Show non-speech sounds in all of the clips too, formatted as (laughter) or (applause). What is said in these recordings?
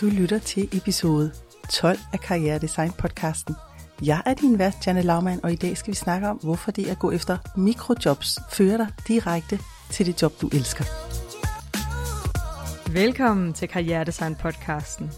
Du lytter til episode 12 af Karriere Design podcasten. Jeg er din vært, Janne Laumann, og i dag skal vi snakke om, hvorfor det at gå efter mikrojobs fører dig direkte til det job, du elsker. Velkommen til Karriere Design podcasten.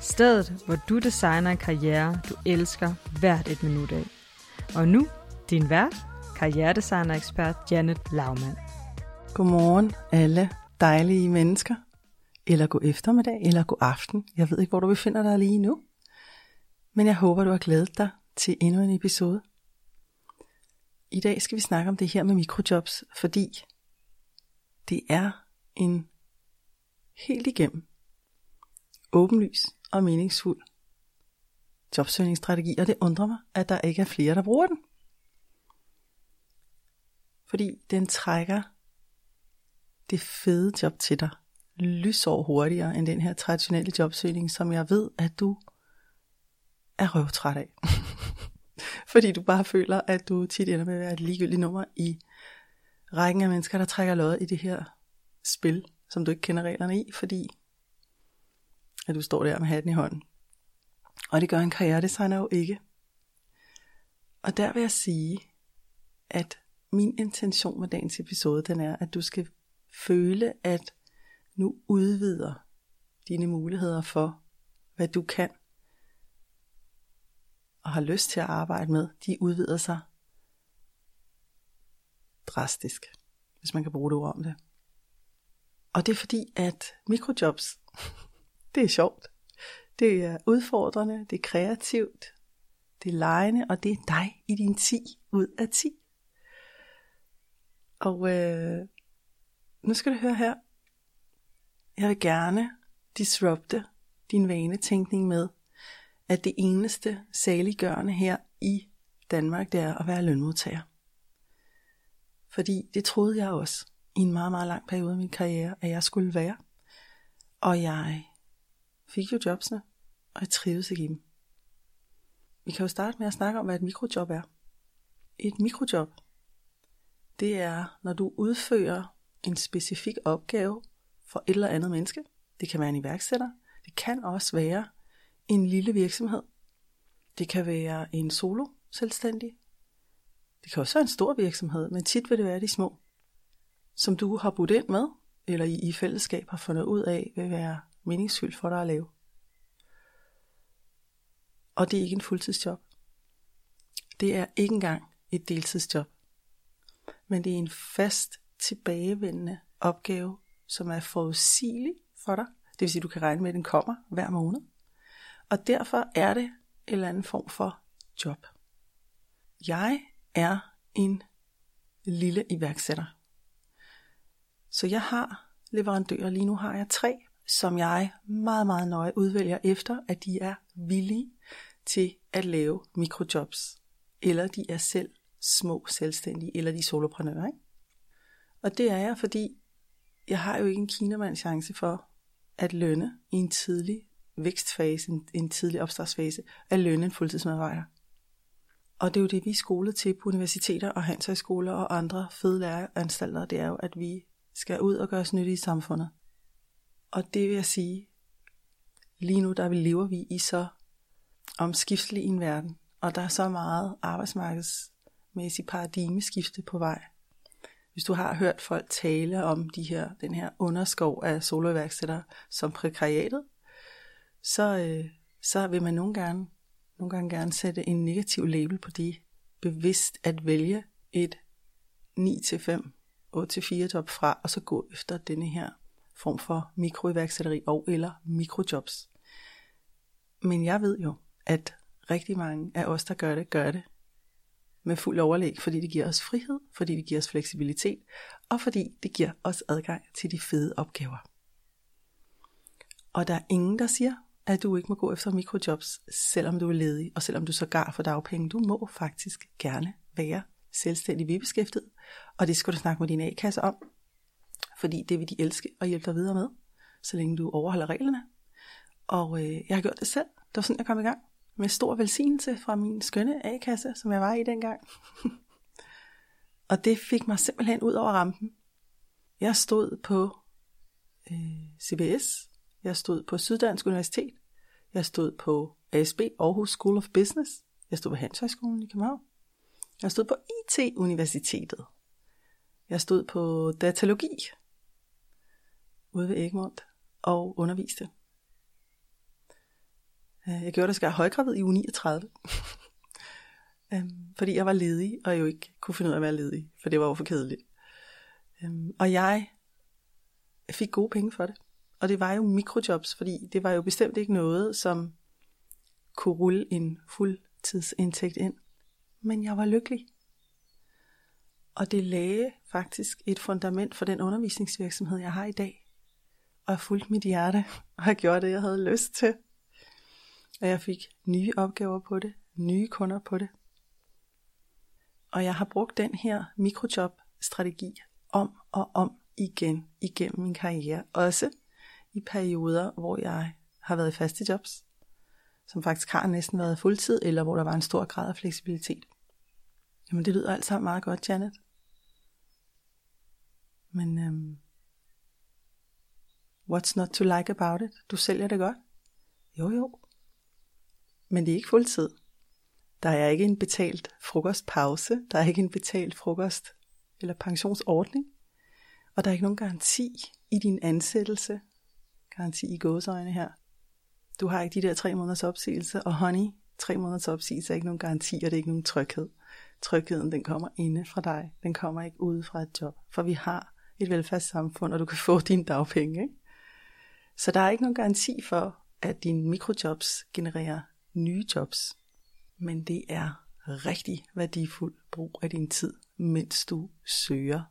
Stedet, hvor du designer en karriere, du elsker hvert et minut af. Og nu, din vært, karrieredesigner-ekspert Janet Laumann. Godmorgen alle dejlige mennesker eller god eftermiddag, eller god aften. Jeg ved ikke, hvor du befinder dig lige nu. Men jeg håber, du har glædet dig til endnu en episode. I dag skal vi snakke om det her med mikrojobs, fordi det er en helt igennem åbenlys og meningsfuld jobsøgningsstrategi, og det undrer mig, at der ikke er flere, der bruger den. Fordi den trækker det fede job til dig lysår hurtigere end den her traditionelle jobsøgning, som jeg ved, at du er røvtræt af. (laughs) Fordi du bare føler, at du tit ender med at være et ligegyldigt nummer i rækken af mennesker, der trækker lod i det her spil, som du ikke kender reglerne i, fordi at du står der med hatten i hånden. Og det gør en karrieredesigner jo ikke. Og der vil jeg sige, at min intention med dagens episode, den er, at du skal føle, at nu udvider dine muligheder for, hvad du kan og har lyst til at arbejde med, de udvider sig drastisk, hvis man kan bruge det ord om det. Og det er fordi, at mikrojobs, (laughs) det er sjovt. Det er udfordrende, det er kreativt, det er lejende, og det er dig i din 10 ud af 10. Og øh, nu skal du høre her, jeg vil gerne disrupte din vanetænkning med, at det eneste saliggørende her i Danmark, det er at være lønmodtager. Fordi det troede jeg også i en meget, meget lang periode af min karriere, at jeg skulle være. Og jeg fik jo jobsene, og jeg trives ikke i dem. Vi kan jo starte med at snakke om, hvad et mikrojob er. Et mikrojob, det er, når du udfører en specifik opgave for et eller andet menneske. Det kan være en iværksætter. Det kan også være en lille virksomhed. Det kan være en solo selvstændig. Det kan også være en stor virksomhed, men tit vil det være de små, som du har budt ind med, eller I i fællesskab har fundet ud af, vil være meningsfyldt for dig at lave. Og det er ikke en fuldtidsjob. Det er ikke engang et deltidsjob. Men det er en fast tilbagevendende opgave, som er forudsigelig for dig. Det vil sige, at du kan regne med, at den kommer hver måned. Og derfor er det en eller anden form for job. Jeg er en lille iværksætter. Så jeg har leverandører. Lige nu har jeg tre, som jeg meget, meget nøje udvælger efter, at de er villige til at lave mikrojobs. Eller de er selv små selvstændige, eller de er soloprenører. Ikke? Og det er jeg, fordi jeg har jo ikke en kinamand chance for at lønne i en tidlig vækstfase, en, en tidlig opstartsfase, at lønne en fuldtidsmedarbejder. Og det er jo det, vi er skolet til på universiteter og handelshøjskoler og andre fede læreanstalter, det er jo, at vi skal ud og gøre os nyttige i samfundet. Og det vil jeg sige, lige nu der lever vi i så omskiftelig en verden, og der er så meget arbejdsmarkedsmæssigt paradigmeskifte på vej, hvis du har hørt folk tale om de her, den her underskov af soloværksættere som prekariatet, så, øh, så vil man nogle gange, nogle gange gerne sætte en negativ label på de bevidst at vælge et 9-5, 8-4 job fra, og så gå efter denne her form for mikroiværksætteri og eller mikrojobs. Men jeg ved jo, at rigtig mange af os, der gør det, gør det med fuld overlæg, fordi det giver os frihed, fordi det giver os fleksibilitet, og fordi det giver os adgang til de fede opgaver. Og der er ingen, der siger, at du ikke må gå efter mikrojobs, selvom du er ledig, og selvom du så gar for dagpenge. Du må faktisk gerne være selvstændig vedbeskæftiget, og det skal du snakke med din A-kasse om, fordi det vil de elske og hjælpe dig videre med, så længe du overholder reglerne. Og øh, jeg har gjort det selv. Det var sådan, jeg kom i gang med stor velsignelse fra min skønne A-kasse, som jeg var i dengang. (laughs) og det fik mig simpelthen ud over rampen. Jeg stod på øh, CBS Jeg stod på Syddansk Universitet. Jeg stod på ASB Aarhus School of Business. Jeg stod på Handelshøjskolen i København. Jeg stod på IT-universitetet. Jeg stod på datalogi ude ved Egmont og underviste. Øh, jeg gjorde det skær højgravid i uge 39. (laughs) Øhm, fordi jeg var ledig, og jo ikke kunne finde ud af at være ledig, for det var jo for kedeligt. Øhm, og jeg fik gode penge for det. Og det var jo mikrojobs, fordi det var jo bestemt ikke noget, som kunne rulle en fuldtidsindtægt ind. Men jeg var lykkelig. Og det lagde faktisk et fundament for den undervisningsvirksomhed, jeg har i dag. Og jeg fulgte mit hjerte, og jeg gjorde det, jeg havde lyst til. Og jeg fik nye opgaver på det, nye kunder på det. Og jeg har brugt den her mikrojob-strategi om og om igen igennem min karriere. Også i perioder, hvor jeg har været i faste jobs, som faktisk har næsten været fuldtid, eller hvor der var en stor grad af fleksibilitet. Jamen det lyder alt sammen meget godt, Janet. Men øhm, what's not to like about it? Du sælger det godt. Jo jo. Men det er ikke fuldtid. Der er ikke en betalt frokostpause. Der er ikke en betalt frokost eller pensionsordning. Og der er ikke nogen garanti i din ansættelse. Garanti i gåsøjne her. Du har ikke de der tre måneders opsigelse, og honey, tre måneders opsigelse er ikke nogen garanti, og det er ikke nogen tryghed. Trygheden, den kommer inde fra dig. Den kommer ikke ude fra et job. For vi har et velfærdssamfund, og du kan få dine dagpenge. Ikke? Så der er ikke nogen garanti for, at dine mikrojobs genererer nye jobs. Men det er rigtig værdifuld brug af din tid, mens du søger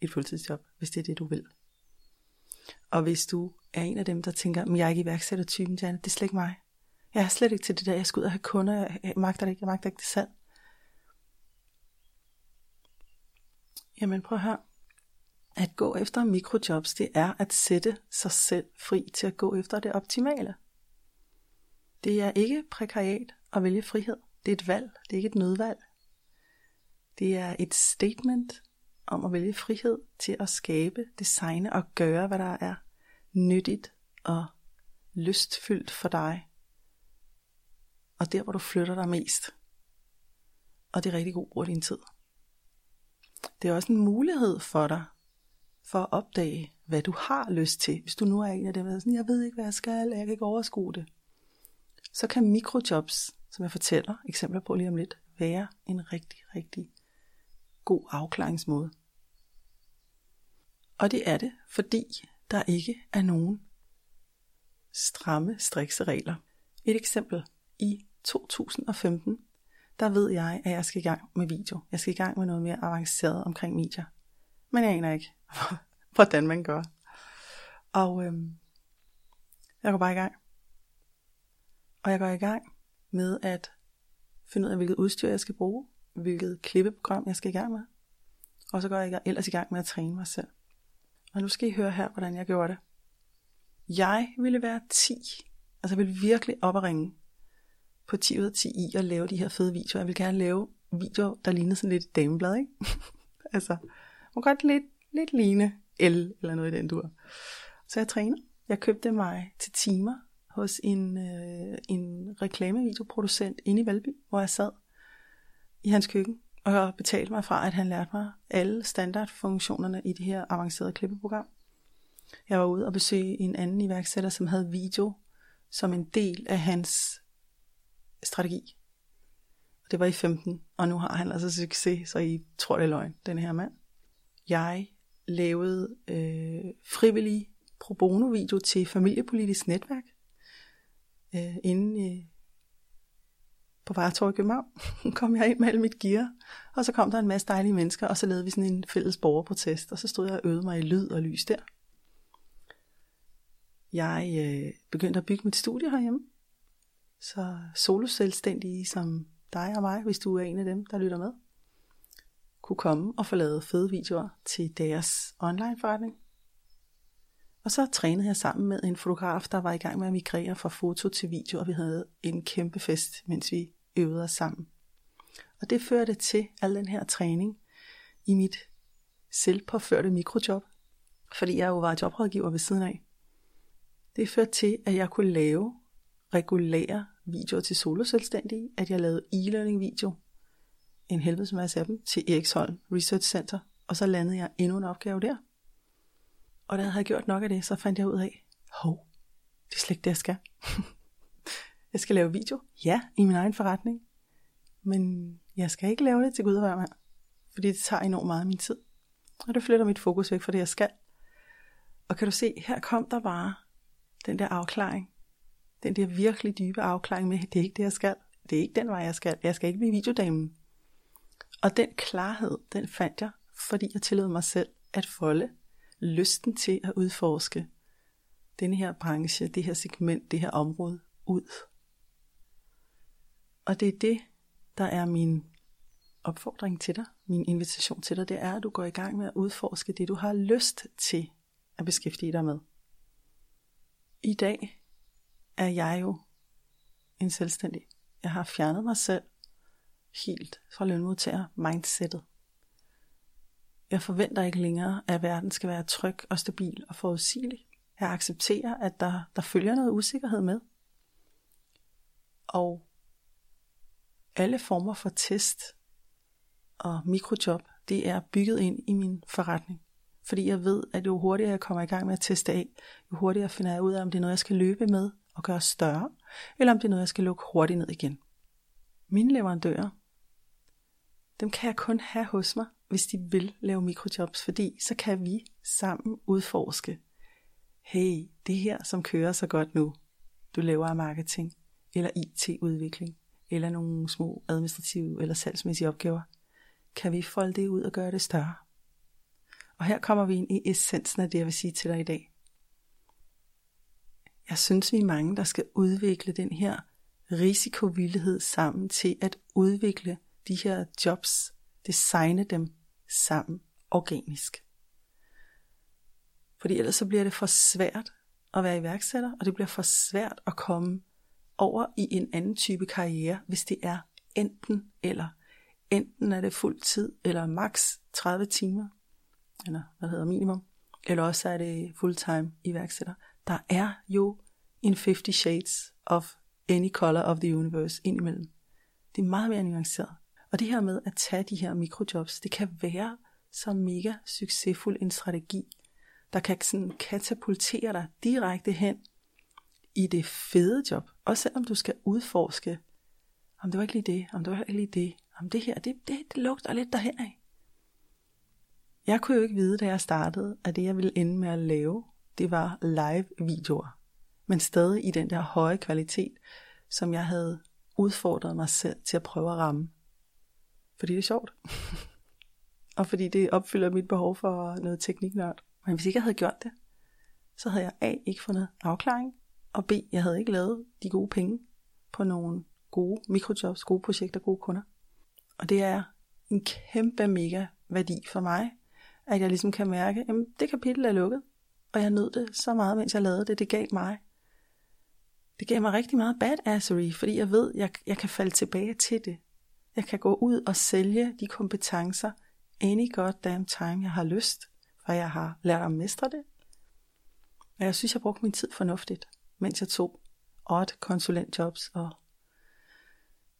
et fuldtidsjob, hvis det er det, du vil. Og hvis du er en af dem, der tænker, men jeg er ikke iværksættertypen, Janne, det er slet ikke mig. Jeg er slet ikke til det der, jeg skal ud og have kunder, jeg magter det ikke, jeg magter ikke det selv. Jamen prøv at høre. At gå efter mikrojobs, det er at sætte sig selv fri til at gå efter det optimale. Det er ikke prekariat at vælge frihed. Det er et valg, det er ikke et nødvalg. Det er et statement om at vælge frihed til at skabe, designe og gøre, hvad der er nyttigt og lystfyldt for dig. Og der, hvor du flytter dig mest. Og det er rigtig god brug af din tid. Det er også en mulighed for dig, for at opdage, hvad du har lyst til. Hvis du nu er en af dem, der er sådan, jeg ved ikke, hvad jeg skal, jeg kan ikke overskue det. Så kan mikrojobs, som jeg fortæller eksempler på lige om lidt, være en rigtig, rigtig god afklaringsmåde. Og det er det, fordi der ikke er nogen stramme, strikse regler. Et eksempel. I 2015, der ved jeg, at jeg skal i gang med video. Jeg skal i gang med noget mere avanceret omkring medier. Men jeg aner ikke, (laughs) hvordan man gør. Og øhm, jeg går bare i gang. Og jeg går i gang med at finde ud af, hvilket udstyr jeg skal bruge, hvilket klippeprogram jeg skal i gang med. Og så går jeg ellers i gang med at træne mig selv. Og nu skal I høre her, hvordan jeg gjorde det. Jeg ville være 10. Altså jeg ville virkelig op og ringe på 10 ud af 10 i at lave de her fede videoer. Jeg vil gerne lave videoer, der ligner sådan lidt dameblad, ikke? (laughs) altså, må godt lidt, lidt ligne L eller noget i den dur. Så jeg træner. Jeg købte mig til timer hos en, øh, en reklamevideoproducent inde i Valby, hvor jeg sad i hans køkken og betalte mig fra, at han lærte mig alle standardfunktionerne i det her avancerede klippeprogram. Jeg var ude og besøge en anden iværksætter, som havde video som en del af hans strategi. Og det var i 15, og nu har han altså succes, så I tror det er løgn, den her mand. Jeg lavede øh, frivillig pro bono video til familiepolitisk netværk øh, inde i, på Varetorv i København. (laughs) kom jeg ind med alt mit gear, og så kom der en masse dejlige mennesker, og så lavede vi sådan en fælles borgerprotest, og så stod jeg og øvede mig i lyd og lys der. Jeg øh, begyndte at bygge mit studie herhjemme, så soloselvstændige som dig og mig, hvis du er en af dem, der lytter med, kunne komme og få lavet fede videoer til deres online forretning. Og så trænede jeg sammen med en fotograf, der var i gang med at migrere fra foto til video, og vi havde en kæmpe fest, mens vi øvede os sammen. Og det førte til al den her træning i mit selvpåførte mikrojob, fordi jeg jo var jobrådgiver ved siden af. Det førte til, at jeg kunne lave regulære videoer til soloselvstændige, at jeg lavede e-learning video, en helvedes masse af dem, til Eriksholm Research Center, og så landede jeg endnu en opgave der. Og da jeg havde gjort nok af det, så fandt jeg ud af, hov, det er slet ikke det, jeg skal. (laughs) jeg skal lave video, ja, i min egen forretning, men jeg skal ikke lave det til Gud og mand, fordi det tager enormt meget af min tid. Og det flytter mit fokus væk fra det, jeg skal. Og kan du se, her kom der bare den der afklaring. Den der virkelig dybe afklaring med, det er ikke det, jeg skal. Det er ikke den vej, jeg skal. Jeg skal ikke blive videodamen. Og den klarhed, den fandt jeg, fordi jeg tillod mig selv at folde lysten til at udforske den her branche, det her segment, det her område ud. Og det er det, der er min opfordring til dig, min invitation til dig, det er, at du går i gang med at udforske det, du har lyst til at beskæftige dig med. I dag er jeg jo en selvstændig. Jeg har fjernet mig selv helt fra lønmodtager mindsetet. Jeg forventer ikke længere, at verden skal være tryg og stabil og forudsigelig. Jeg accepterer, at der, der følger noget usikkerhed med. Og alle former for test og mikrojob, det er bygget ind i min forretning. Fordi jeg ved, at jo hurtigere jeg kommer i gang med at teste af, jo hurtigere finder jeg ud af, om det er noget, jeg skal løbe med og gøre større, eller om det er noget, jeg skal lukke hurtigt ned igen. Mine leverandører, dem kan jeg kun have hos mig, hvis de vil lave mikrojobs, fordi så kan vi sammen udforske, hey, det her, som kører så godt nu, du laver af marketing, eller IT-udvikling, eller nogle små administrative eller salgsmæssige opgaver, kan vi folde det ud og gøre det større. Og her kommer vi ind i essensen af det, jeg vil sige til dig i dag. Jeg synes, vi er mange, der skal udvikle den her risikovillighed sammen til at udvikle de her jobs, designe dem sammen organisk. Fordi ellers så bliver det for svært at være iværksætter, og det bliver for svært at komme over i en anden type karriere, hvis det er enten eller. Enten er det fuld tid, eller maks 30 timer, eller hvad hedder minimum, eller også er det fulltime iværksætter. Der er jo en 50 shades of any color of the universe indimellem. Det er meget mere nuanceret. Og det her med at tage de her mikrojobs, det kan være så mega succesfuld en strategi, der kan sådan katapultere dig direkte hen i det fede job. Også selvom du skal udforske, om det var ikke lige det, om det var ikke lige det, om det her, det, det, det lugter lidt derhen af. Jeg kunne jo ikke vide, da jeg startede, at det jeg ville ende med at lave, det var live videoer. Men stadig i den der høje kvalitet, som jeg havde udfordret mig selv til at prøve at ramme. Fordi det er sjovt. (laughs) og fordi det opfylder mit behov for noget tekniknørd. Men hvis ikke jeg havde gjort det, så havde jeg A. ikke fundet afklaring, og B. jeg havde ikke lavet de gode penge på nogle gode mikrojobs, gode projekter, gode kunder. Og det er en kæmpe mega værdi for mig, at jeg ligesom kan mærke, at det kapitel er lukket, og jeg nød det så meget, mens jeg lavede det. Det gav mig det gav mig rigtig meget badassery, fordi jeg ved, at jeg, jeg kan falde tilbage til det. Jeg kan gå ud og sælge de kompetencer any goddamn time, jeg har lyst, for jeg har lært at mestre det. Og jeg synes, jeg brugte min tid fornuftigt, mens jeg tog odd konsulentjobs og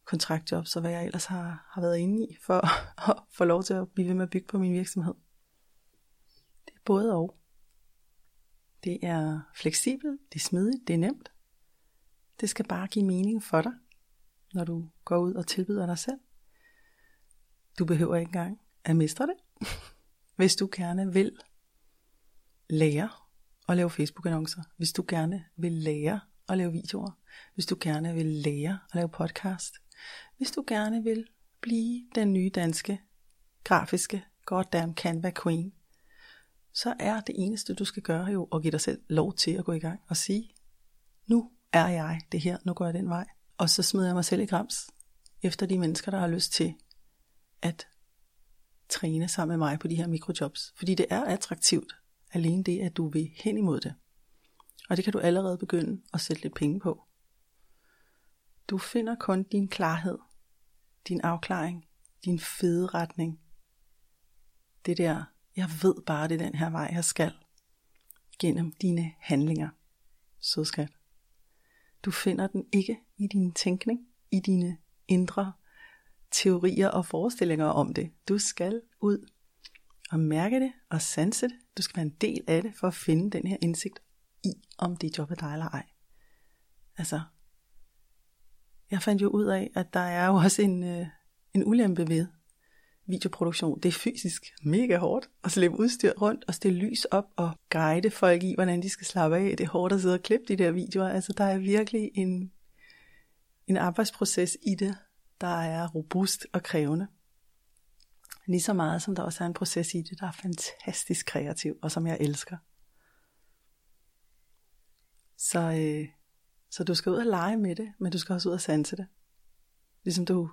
kontraktjobs og hvad jeg ellers har, har været inde i, for (laughs) at få lov til at blive ved med at bygge på min virksomhed. Det er både og. Det er fleksibelt, det er smidigt, det er nemt. Det skal bare give mening for dig, når du går ud og tilbyder dig selv. Du behøver ikke engang at mestre det. (laughs) Hvis du gerne vil lære at lave Facebook-annoncer, hvis du gerne vil lære at lave videoer, hvis du gerne vil lære at lave podcast, hvis du gerne vil blive den nye danske grafiske goddamn Canva Queen, så er det eneste du skal gøre jo at give dig selv lov til at gå i gang og sige, nu er jeg det her, nu går jeg den vej. Og så smider jeg mig selv i grams efter de mennesker, der har lyst til at træne sammen med mig på de her mikrojobs. Fordi det er attraktivt, alene det, at du vil hen imod det. Og det kan du allerede begynde at sætte lidt penge på. Du finder kun din klarhed, din afklaring, din fede retning. Det der, jeg ved bare, det er den her vej, jeg skal, gennem dine handlinger. sødskat. Du finder den ikke i din tænkning, i dine indre teorier og forestillinger om det. Du skal ud og mærke det og sanse det. Du skal være en del af det for at finde den her indsigt i, om det job er dig eller ej. Altså, jeg fandt jo ud af, at der er jo også en, øh, en ulempe ved videoproduktion. Det er fysisk mega hårdt at slippe udstyr rundt og stille lys op og guide folk i, hvordan de skal slappe af. Det er hårdt at sidde og klippe de der videoer. Altså, der er virkelig en, en arbejdsproces i det, der er robust og krævende. Lige så meget som der også er en proces i det, der er fantastisk kreativ, og som jeg elsker. Så, øh, så du skal ud og lege med det, men du skal også ud og sanse det. Ligesom du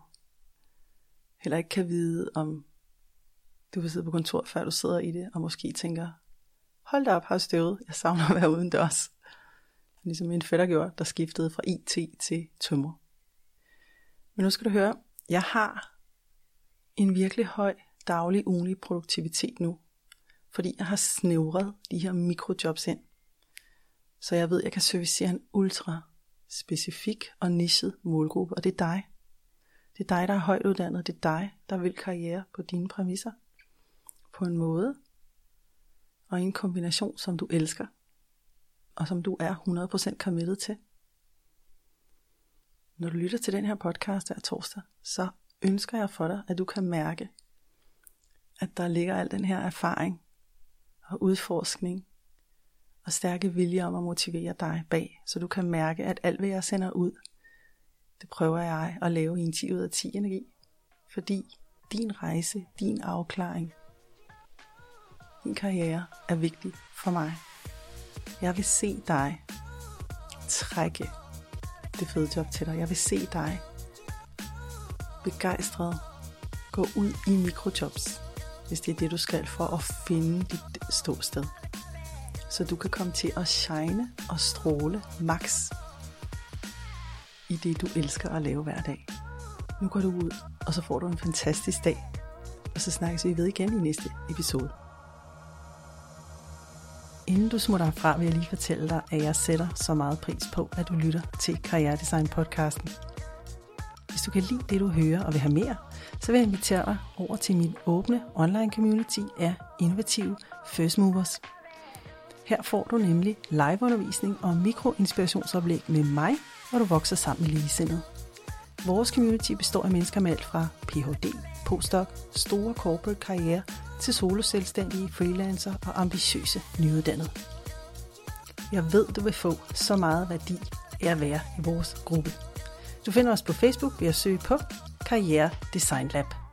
heller ikke kan vide, om du vil sidde på kontor, før du sidder i det, og måske tænker, hold da op, har støvet, jeg savner at være uden dørs. Ligesom min fætter gjorde, der skiftede fra IT til tømmer. Men nu skal du høre, jeg har en virkelig høj daglig ugenlig produktivitet nu, fordi jeg har snævret de her mikrojobs ind. Så jeg ved, at jeg kan servicere en ultra specifik og nichet målgruppe, og det er dig. Det er dig, der er højt uddannet. Det er dig, der vil karriere på dine præmisser. På en måde. Og i en kombination, som du elsker. Og som du er 100% committed til. Når du lytter til den her podcast her torsdag, så ønsker jeg for dig, at du kan mærke, at der ligger al den her erfaring og udforskning og stærke vilje om at motivere dig bag, så du kan mærke, at alt hvad jeg sender ud, det prøver jeg at lave i en 10 ud af 10 energi. Fordi din rejse, din afklaring, din karriere er vigtig for mig. Jeg vil se dig trække det fede job til dig. Jeg vil se dig begejstret gå ud i mikrojobs, hvis det er det, du skal for at finde dit ståsted. Så du kan komme til at shine og stråle max i det, du elsker at lave hver dag. Nu går du ud, og så får du en fantastisk dag. Og så snakkes vi ved igen i næste episode. Inden du smutter herfra, vil jeg lige fortælle dig, at jeg sætter så meget pris på, at du lytter til Karrieredesign podcasten. Hvis du kan lide det, du hører og vil have mere, så vil jeg invitere dig over til min åbne online community af innovative First Movers. Her får du nemlig liveundervisning og mikroinspirationsoplæg med mig hvor du vokser sammen med ligesindede. Vores community består af mennesker med alt fra Ph.D., postdoc, store corporate karriere til soloselvstændige, freelancer og ambitiøse nyuddannede. Jeg ved, du vil få så meget værdi af at være i vores gruppe. Du finder os på Facebook ved at søge på Karriere Design Lab.